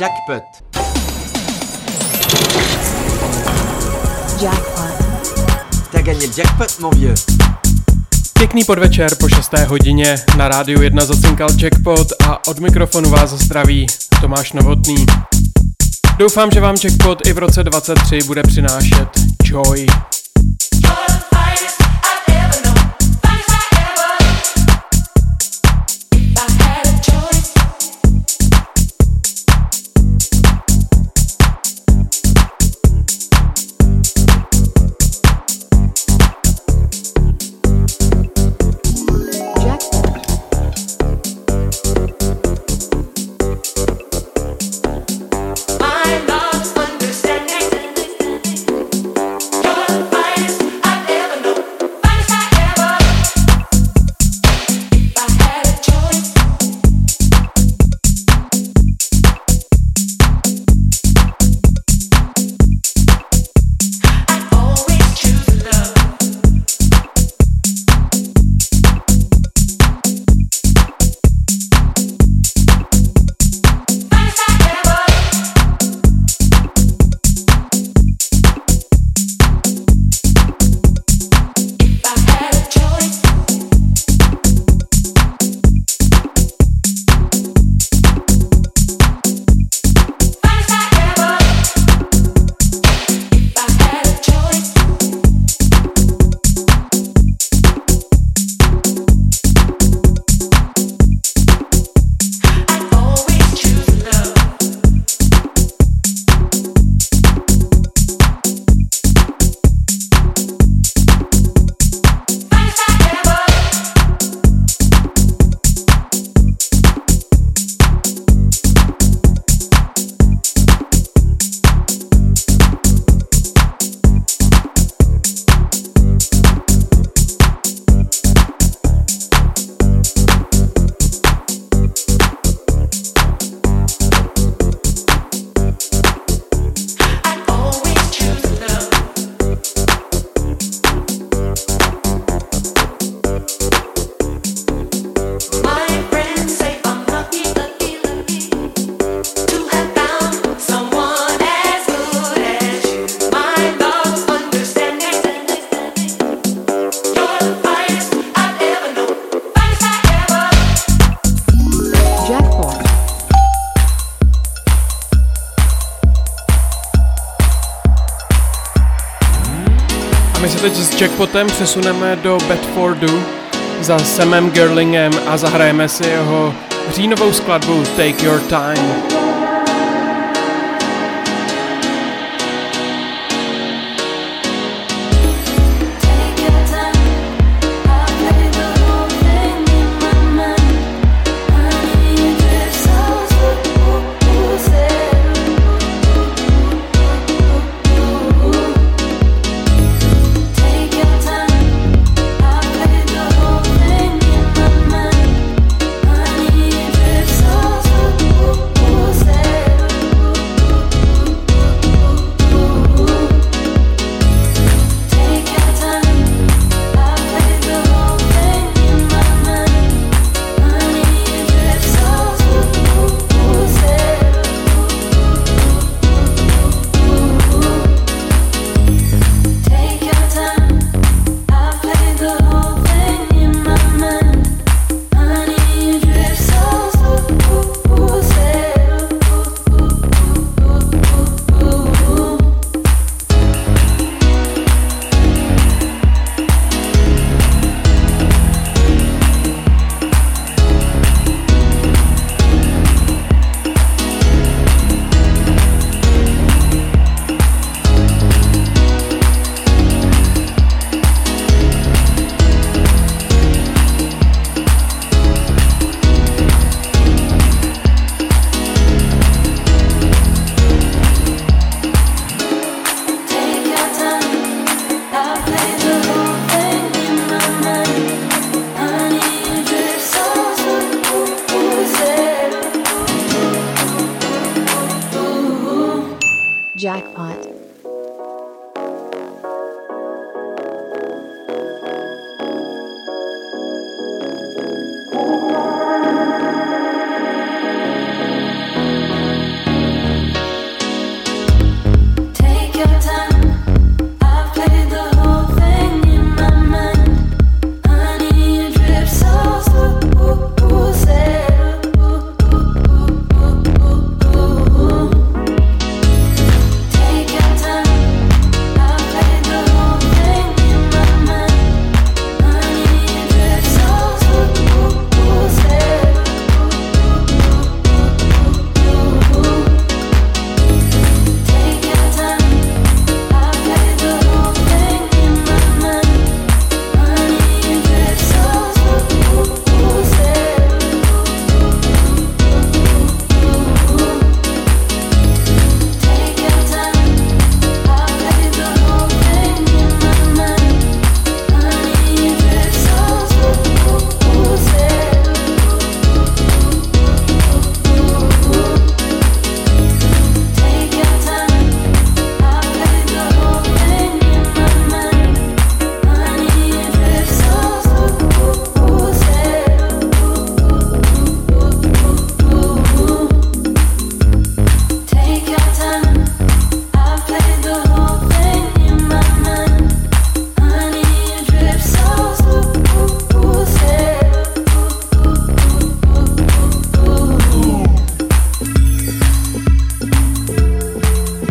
Jackpot. Jackpot. T'as gagné jackpot, mon vieux. Pěkný podvečer po 6. hodině na rádiu 1 zacinkal Jackpot a od mikrofonu vás zdraví Tomáš Novotný. Doufám, že vám Jackpot i v roce 23 bude přinášet joy, Jackpotem přesuneme do Bedfordu za Samem Gerlingem a zahrajeme si jeho říjnovou skladbu Take Your Time.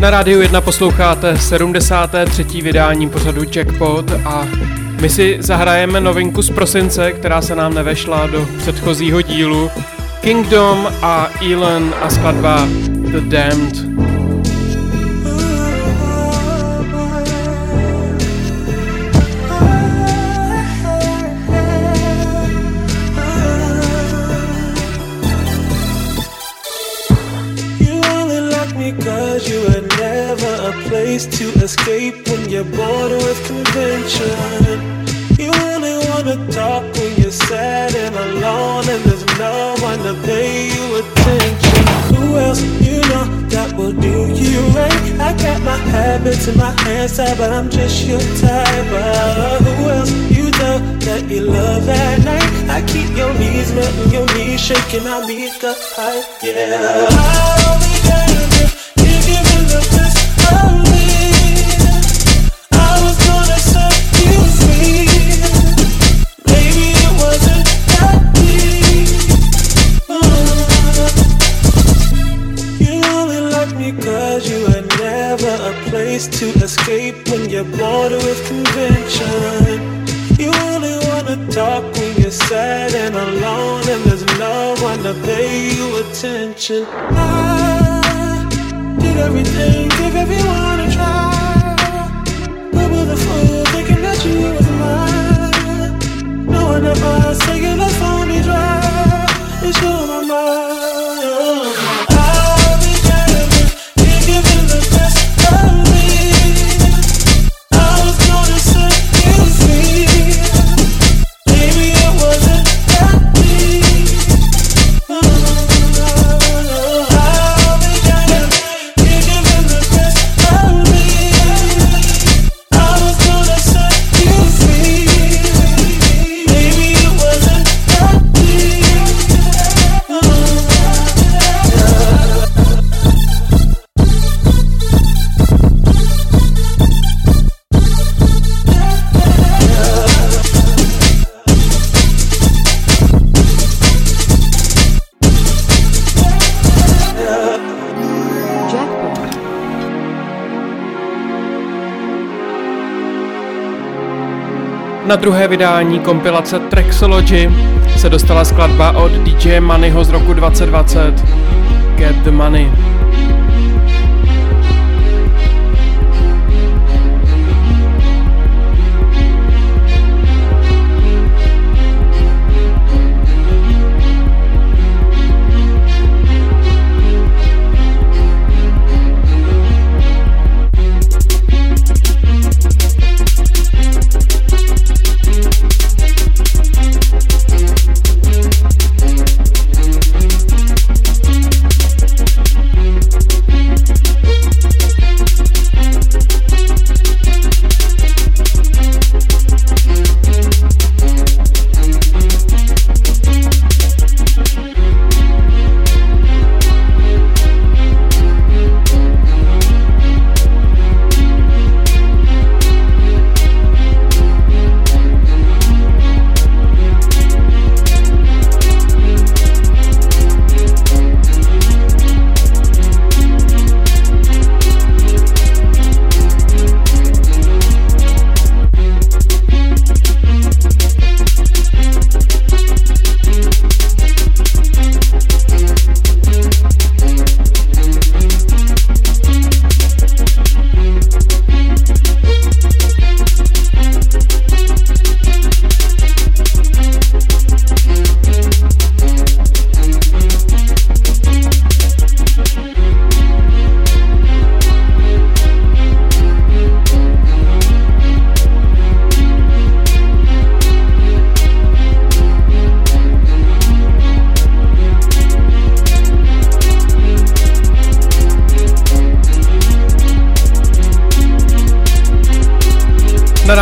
Na rádiu 1 posloucháte 73. vydání pořadu Jackpot a my si zahrajeme novinku z prosince, která se nám nevešla do předchozího dílu. Kingdom a Elon a skladba The Damned. In my tied, but I'm just your type. Uh, who else you know that you love at night? I keep your knees met and your knees shaking. I meet the hype, yeah. I'll be you give me the best attention. I did everything, give everyone druhé vydání kompilace Trexology se dostala skladba od DJ Moneyho z roku 2020 Get the Money.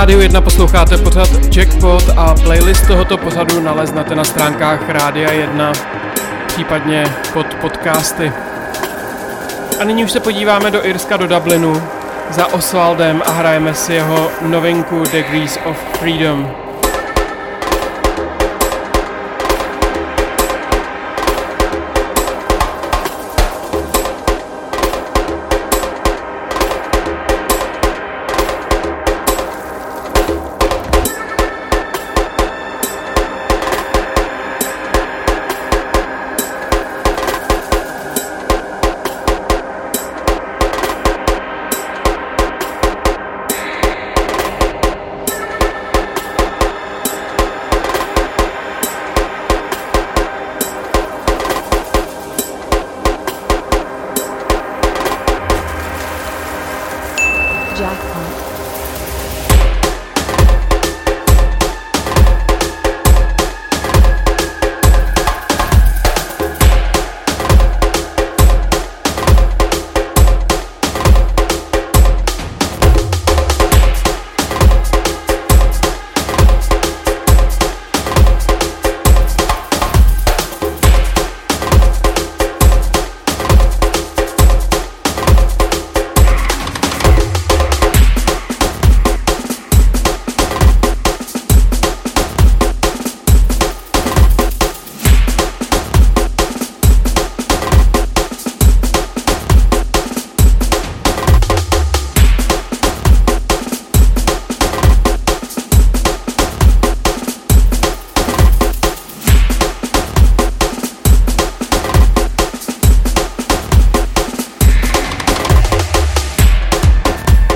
Rádiu 1 posloucháte pořad Jackpot a playlist tohoto pořadu naleznete na stránkách Rádia 1, případně pod podcasty. A nyní už se podíváme do Irska, do Dublinu za Oswaldem a hrajeme si jeho novinku Degrees of Freedom.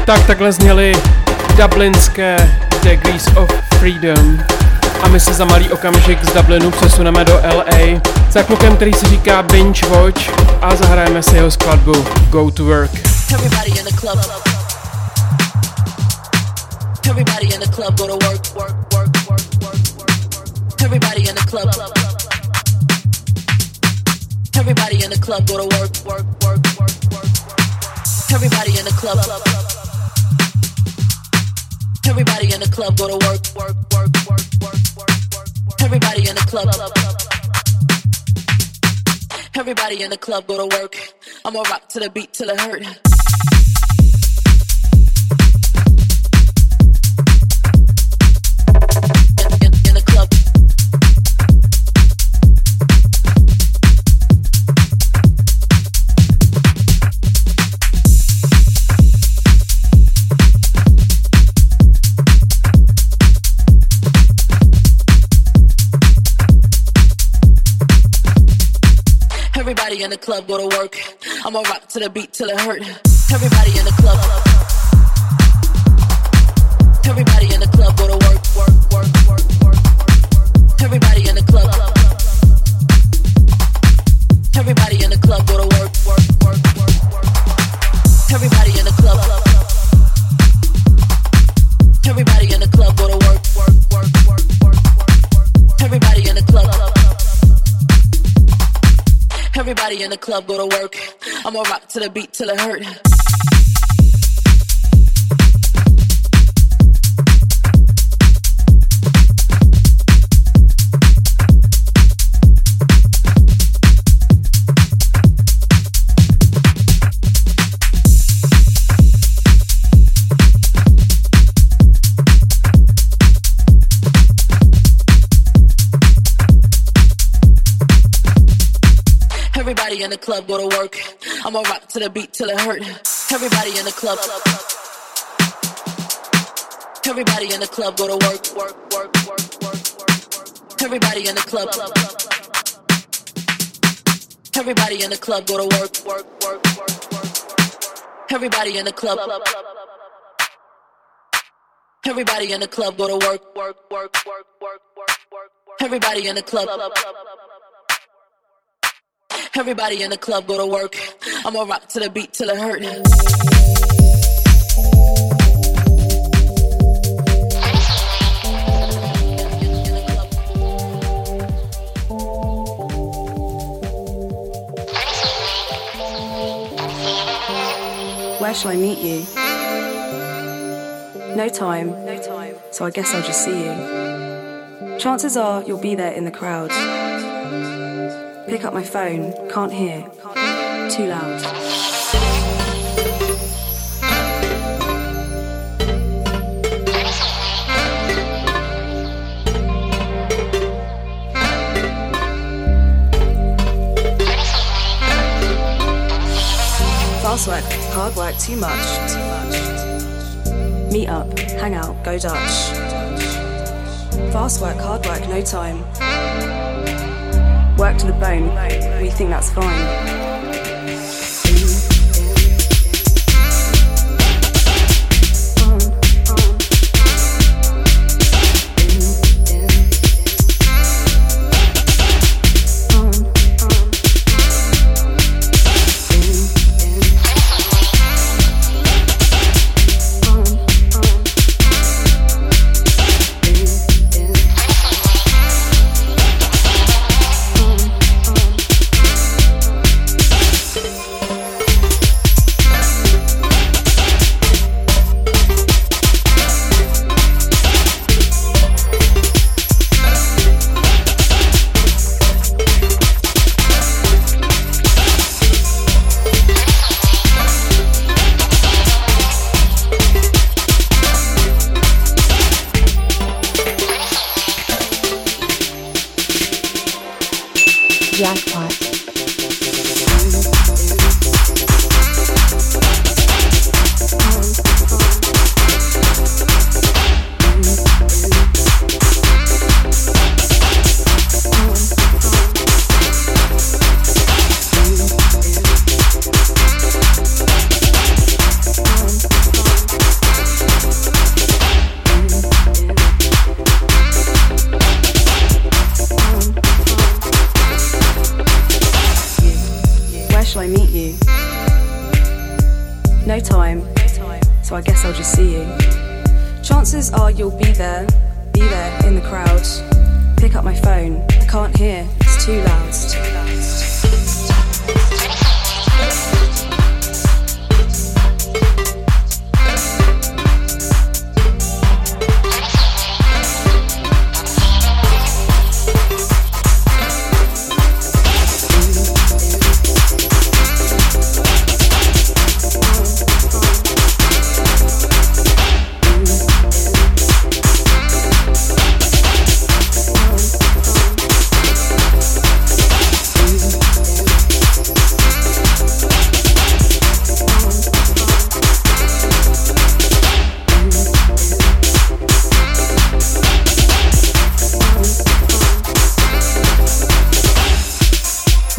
Tak takhle zněly dublinské Degrees of Freedom. A my se za malý okamžik z Dublinu přesuneme do LA za klukem, který se říká Binge Watch a zahrajeme si jeho skladbu Go to Work. Everybody in the club. Everybody in the club go to work, work, work, work, work, work. Everybody in the club. Everybody in the club go to work, work, work, work, work. Everybody in the club. Everybody in the club go to work, work, work, work, work, work. Everybody in the club. Everybody in the club go to work. I'ma rock to the beat till it hurt. The club go to work. I'ma rock to the beat till it hurt. Everybody in the club. Everybody in the club go to work, work, work, work, work, work. Everybody in the club. Everybody in the club go to work, work, work, work, work. Everybody in the club go to work. I'ma rock to the beat till it hurt. Club go to work. I'ma rock to the beat till it hurt. Everybody in the club. Everybody in the club go to work, work, work, work, work, work. Everybody in the club. Everybody in the club go to work. Everybody in the club. Everybody in the club go to work, work, work, work, work, work, work. Everybody in the club. Everybody in the club go to work. I'ma rock to the beat till it hurt. Where shall I meet you? No time. No time. So I guess I'll just see you. Chances are you'll be there in the crowd. Pick up my phone, can't hear. Too loud. Fast work, hard work, too much, too much. Meet up, hang out, go Dutch. Fast work, hard work, no time work to the bone, we think that's fine.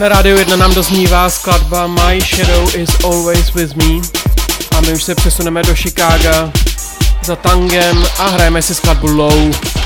Na rádiu 1 nám doznívá skladba My Shadow is Always With Me a my už se přesuneme do Chicaga za tangem a hrajeme si skladbu Low.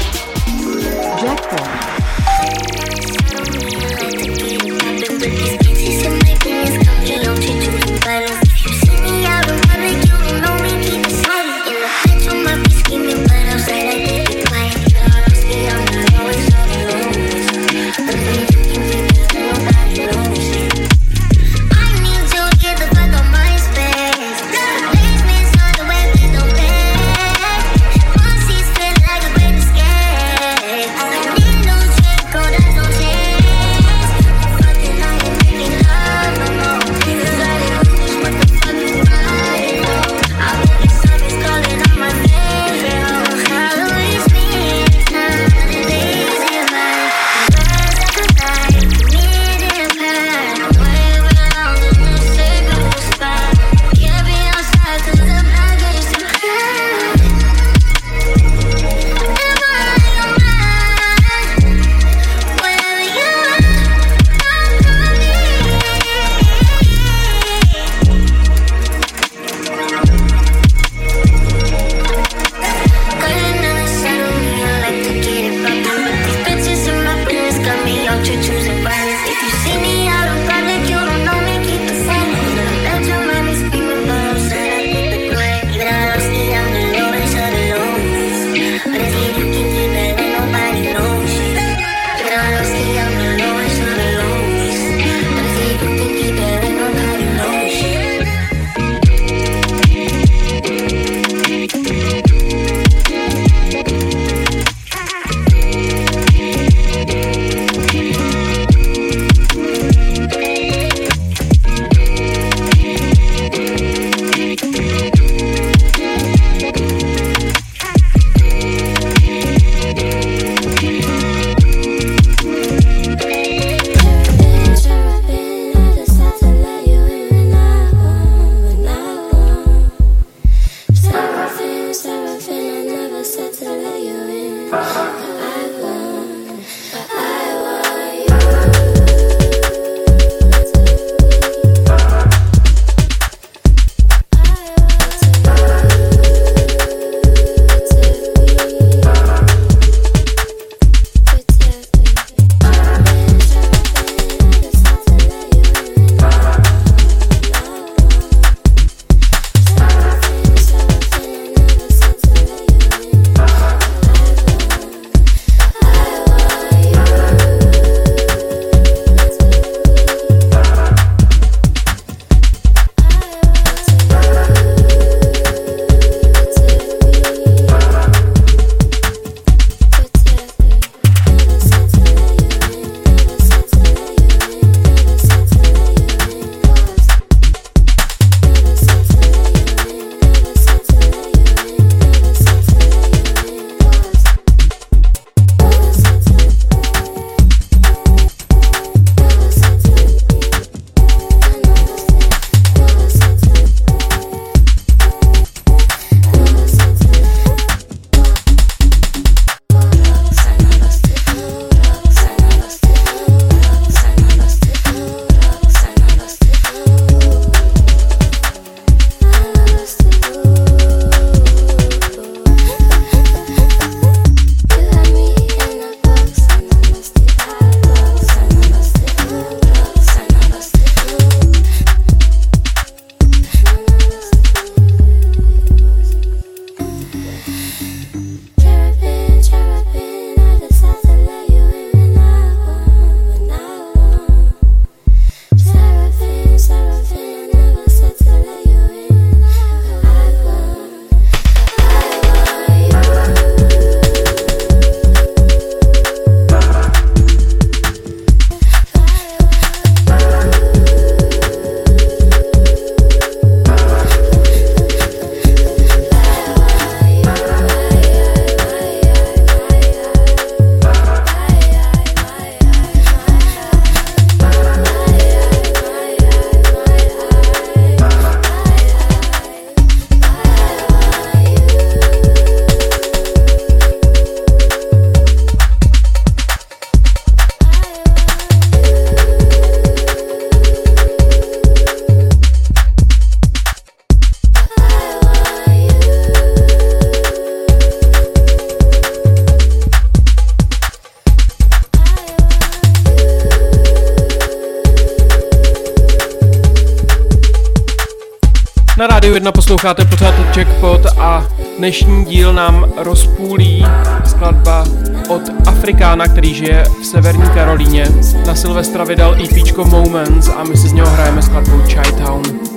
Dnešní díl nám rozpůlí skladba od Afrikána, který žije v severní Karolíně. Na Silvestra vydal EP Moments a my si z něho hrajeme skladbu Chai Town.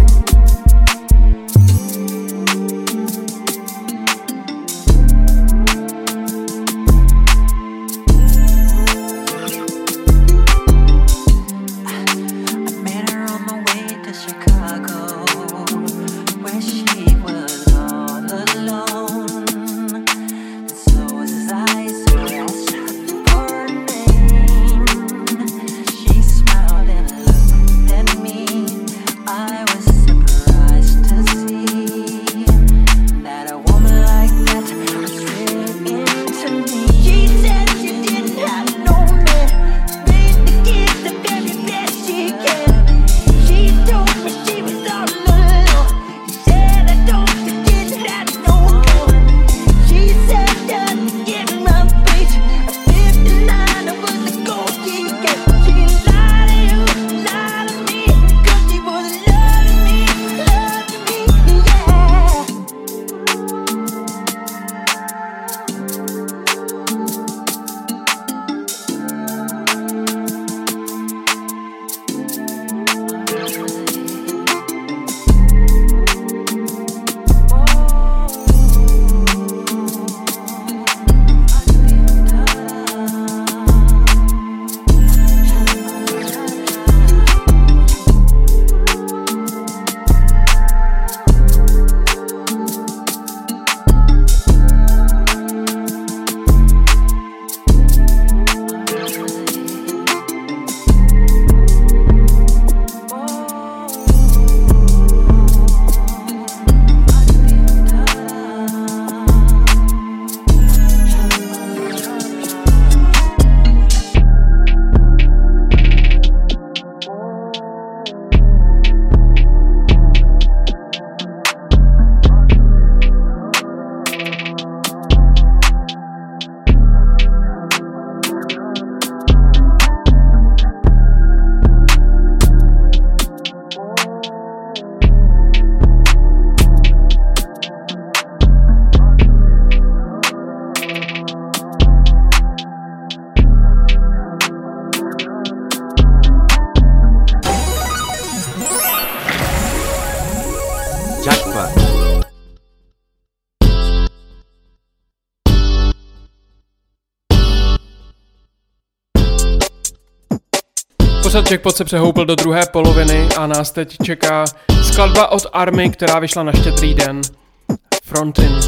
Jackpot se přehoupil do druhé poloviny a nás teď čeká skladba od Army, která vyšla na štědrý den. Frontin.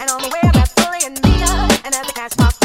And on the way I got Sully and Mia And as the cash box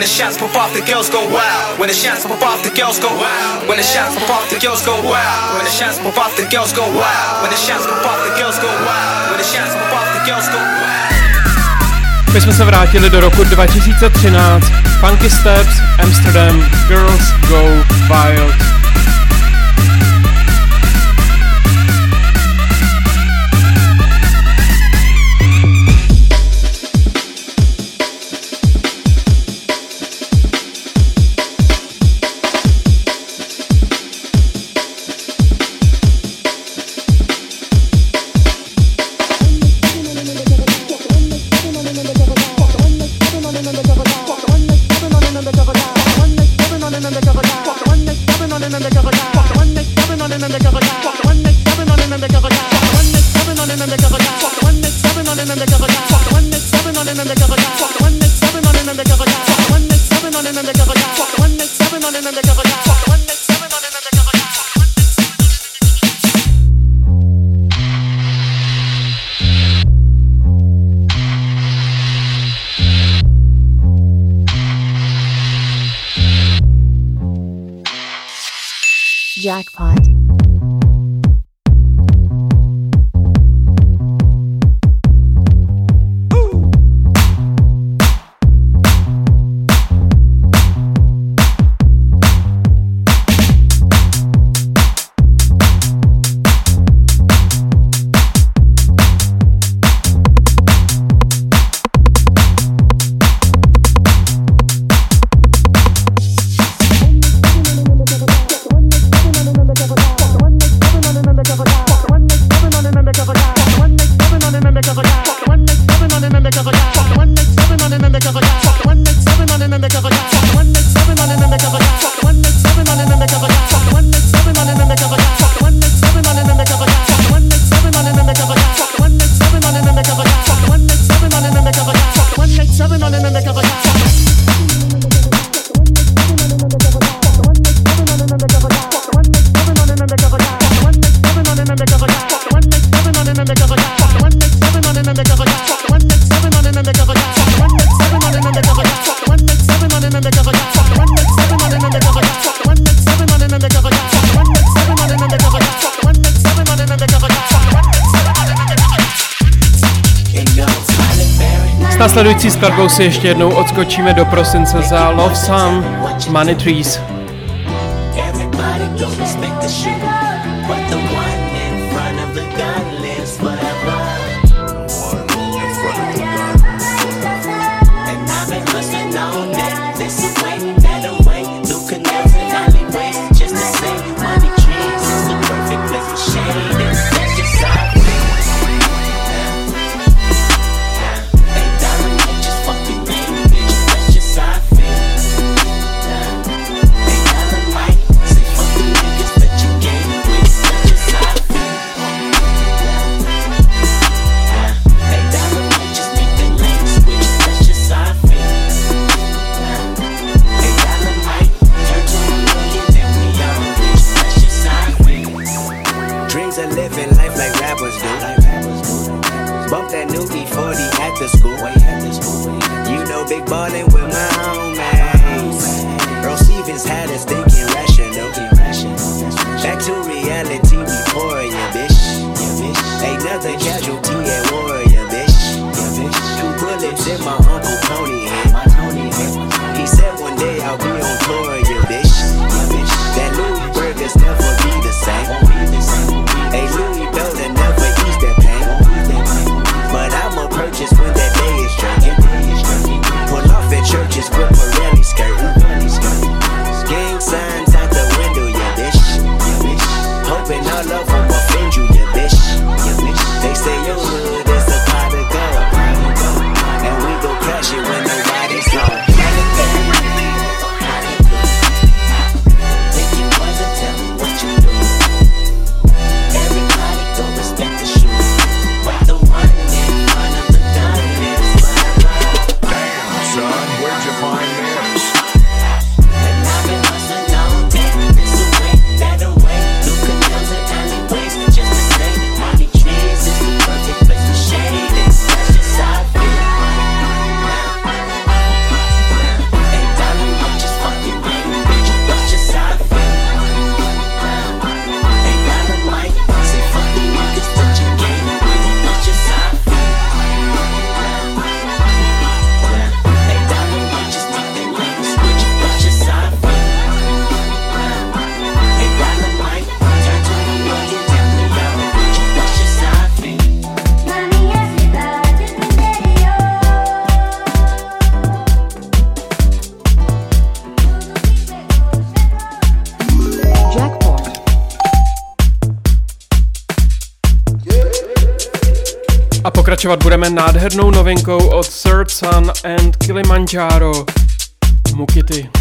When the shots pop off, the girls go wild. When the shots pop off, the girls go wild. When the shots pop off, the girls go wild. When the shots pop off, the girls go wild. When the shots pop off, the girls go wild. When the shots pop off, the girls go wild. My jsme se vrátili do roku 2013. Funky Steps, Amsterdam, Girls Go Wild. skladbou si ještě jednou odskočíme do prosince za Love Some Money Trees. big ballin' with my Pokračovat budeme nádhernou novinkou od Third Sun and Kilimanjaro. Mukity.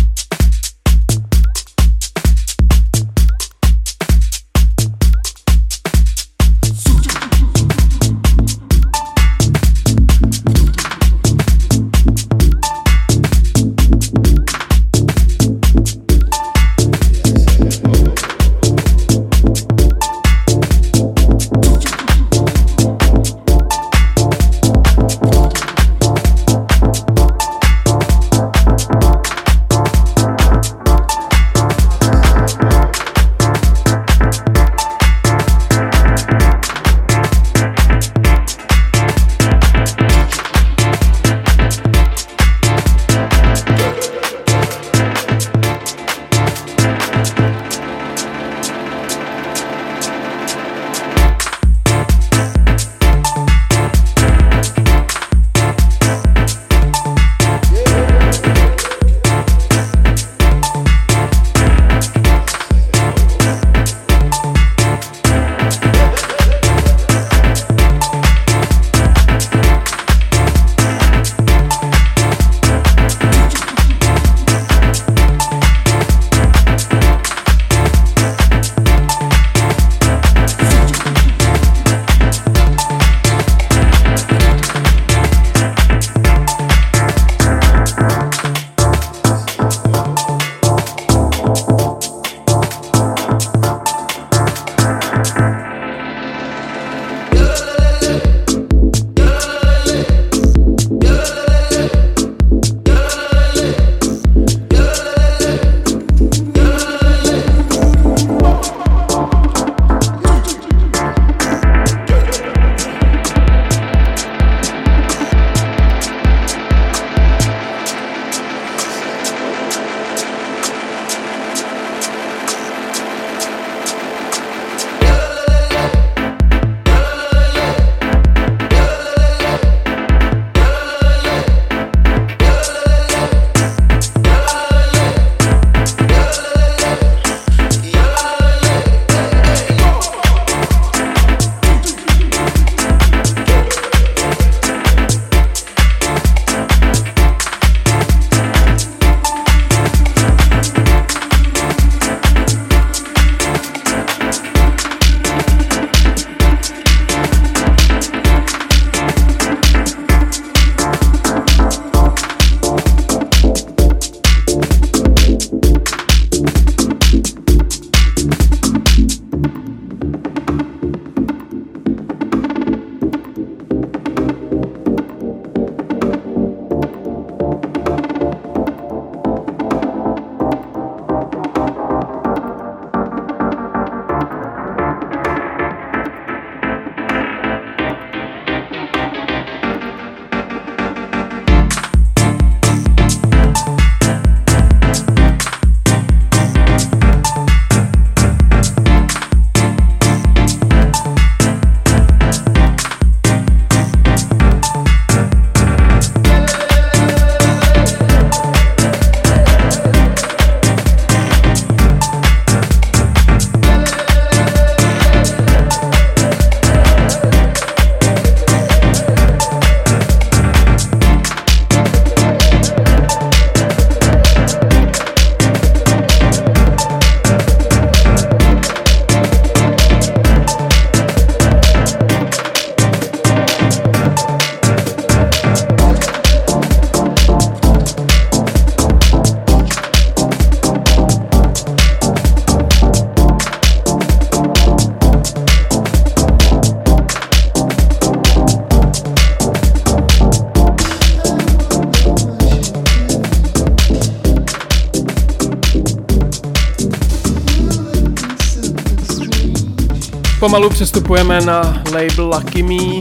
Pomalu přestupujeme na label Lucky Me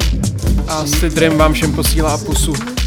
a Sidrim vám všem posílá pusu.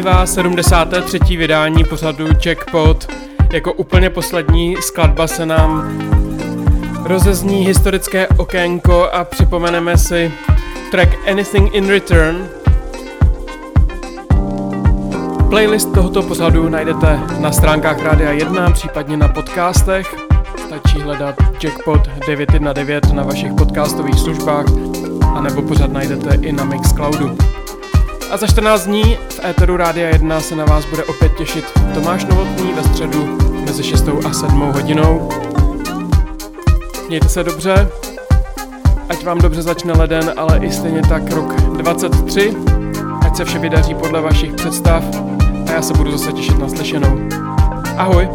Doznívá 73. vydání pořadu Jackpot. Jako úplně poslední skladba se nám rozezní historické okénko a připomeneme si track Anything in Return. Playlist tohoto pořadu najdete na stránkách Rádia 1, případně na podcastech. Stačí hledat Jackpot 919 na vašich podcastových službách, anebo pořád najdete i na Mixcloudu. A za 14 dní v éteru Rádia 1 se na vás bude opět těšit Tomáš Novotný ve středu mezi 6 a 7 hodinou. Mějte se dobře, ať vám dobře začne leden, ale i stejně tak rok 23, ať se vše vydaří podle vašich představ a já se budu zase těšit na slyšenou. Ahoj!